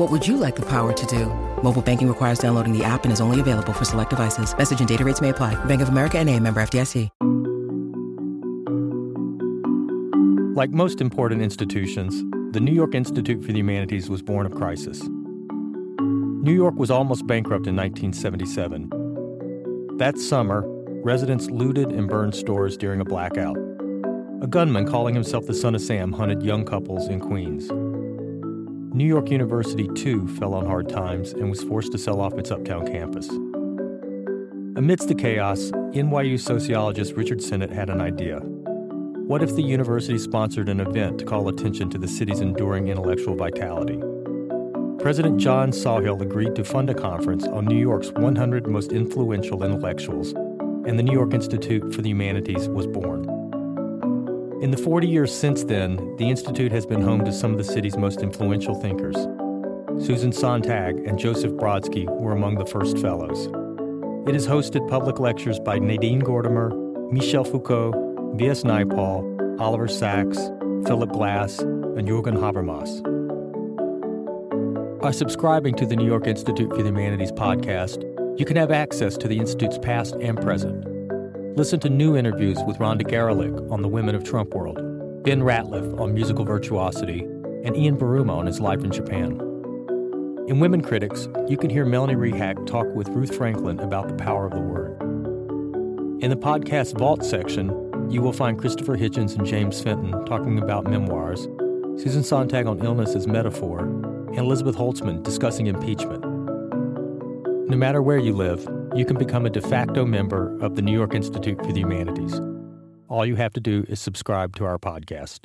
What would you like the power to do? Mobile banking requires downloading the app and is only available for select devices. Message and data rates may apply. Bank of America and a member FDIC. Like most important institutions, the New York Institute for the Humanities was born of crisis. New York was almost bankrupt in 1977. That summer, residents looted and burned stores during a blackout. A gunman calling himself the Son of Sam hunted young couples in Queens. New York University, too, fell on hard times and was forced to sell off its uptown campus. Amidst the chaos, NYU sociologist Richard Sennett had an idea. What if the university sponsored an event to call attention to the city's enduring intellectual vitality? President John Sawhill agreed to fund a conference on New York's 100 most influential intellectuals, and the New York Institute for the Humanities was born. In the 40 years since then, the Institute has been home to some of the city's most influential thinkers. Susan Sontag and Joseph Brodsky were among the first fellows. It has hosted public lectures by Nadine Gordimer, Michel Foucault, V.S. Naipaul, Oliver Sacks, Philip Glass, and Jürgen Habermas. By subscribing to the New York Institute for the Humanities podcast, you can have access to the Institute's past and present. Listen to new interviews with Rhonda Garelick on the Women of Trump World, Ben Ratliff on musical virtuosity, and Ian Buruma on his life in Japan. In Women Critics, you can hear Melanie Rehak talk with Ruth Franklin about the power of the word. In the podcast Vault section, you will find Christopher Hitchens and James Fenton talking about memoirs, Susan Sontag on illness as metaphor, and Elizabeth Holtzman discussing impeachment. No matter where you live, you can become a de facto member of the New York Institute for the Humanities. All you have to do is subscribe to our podcast.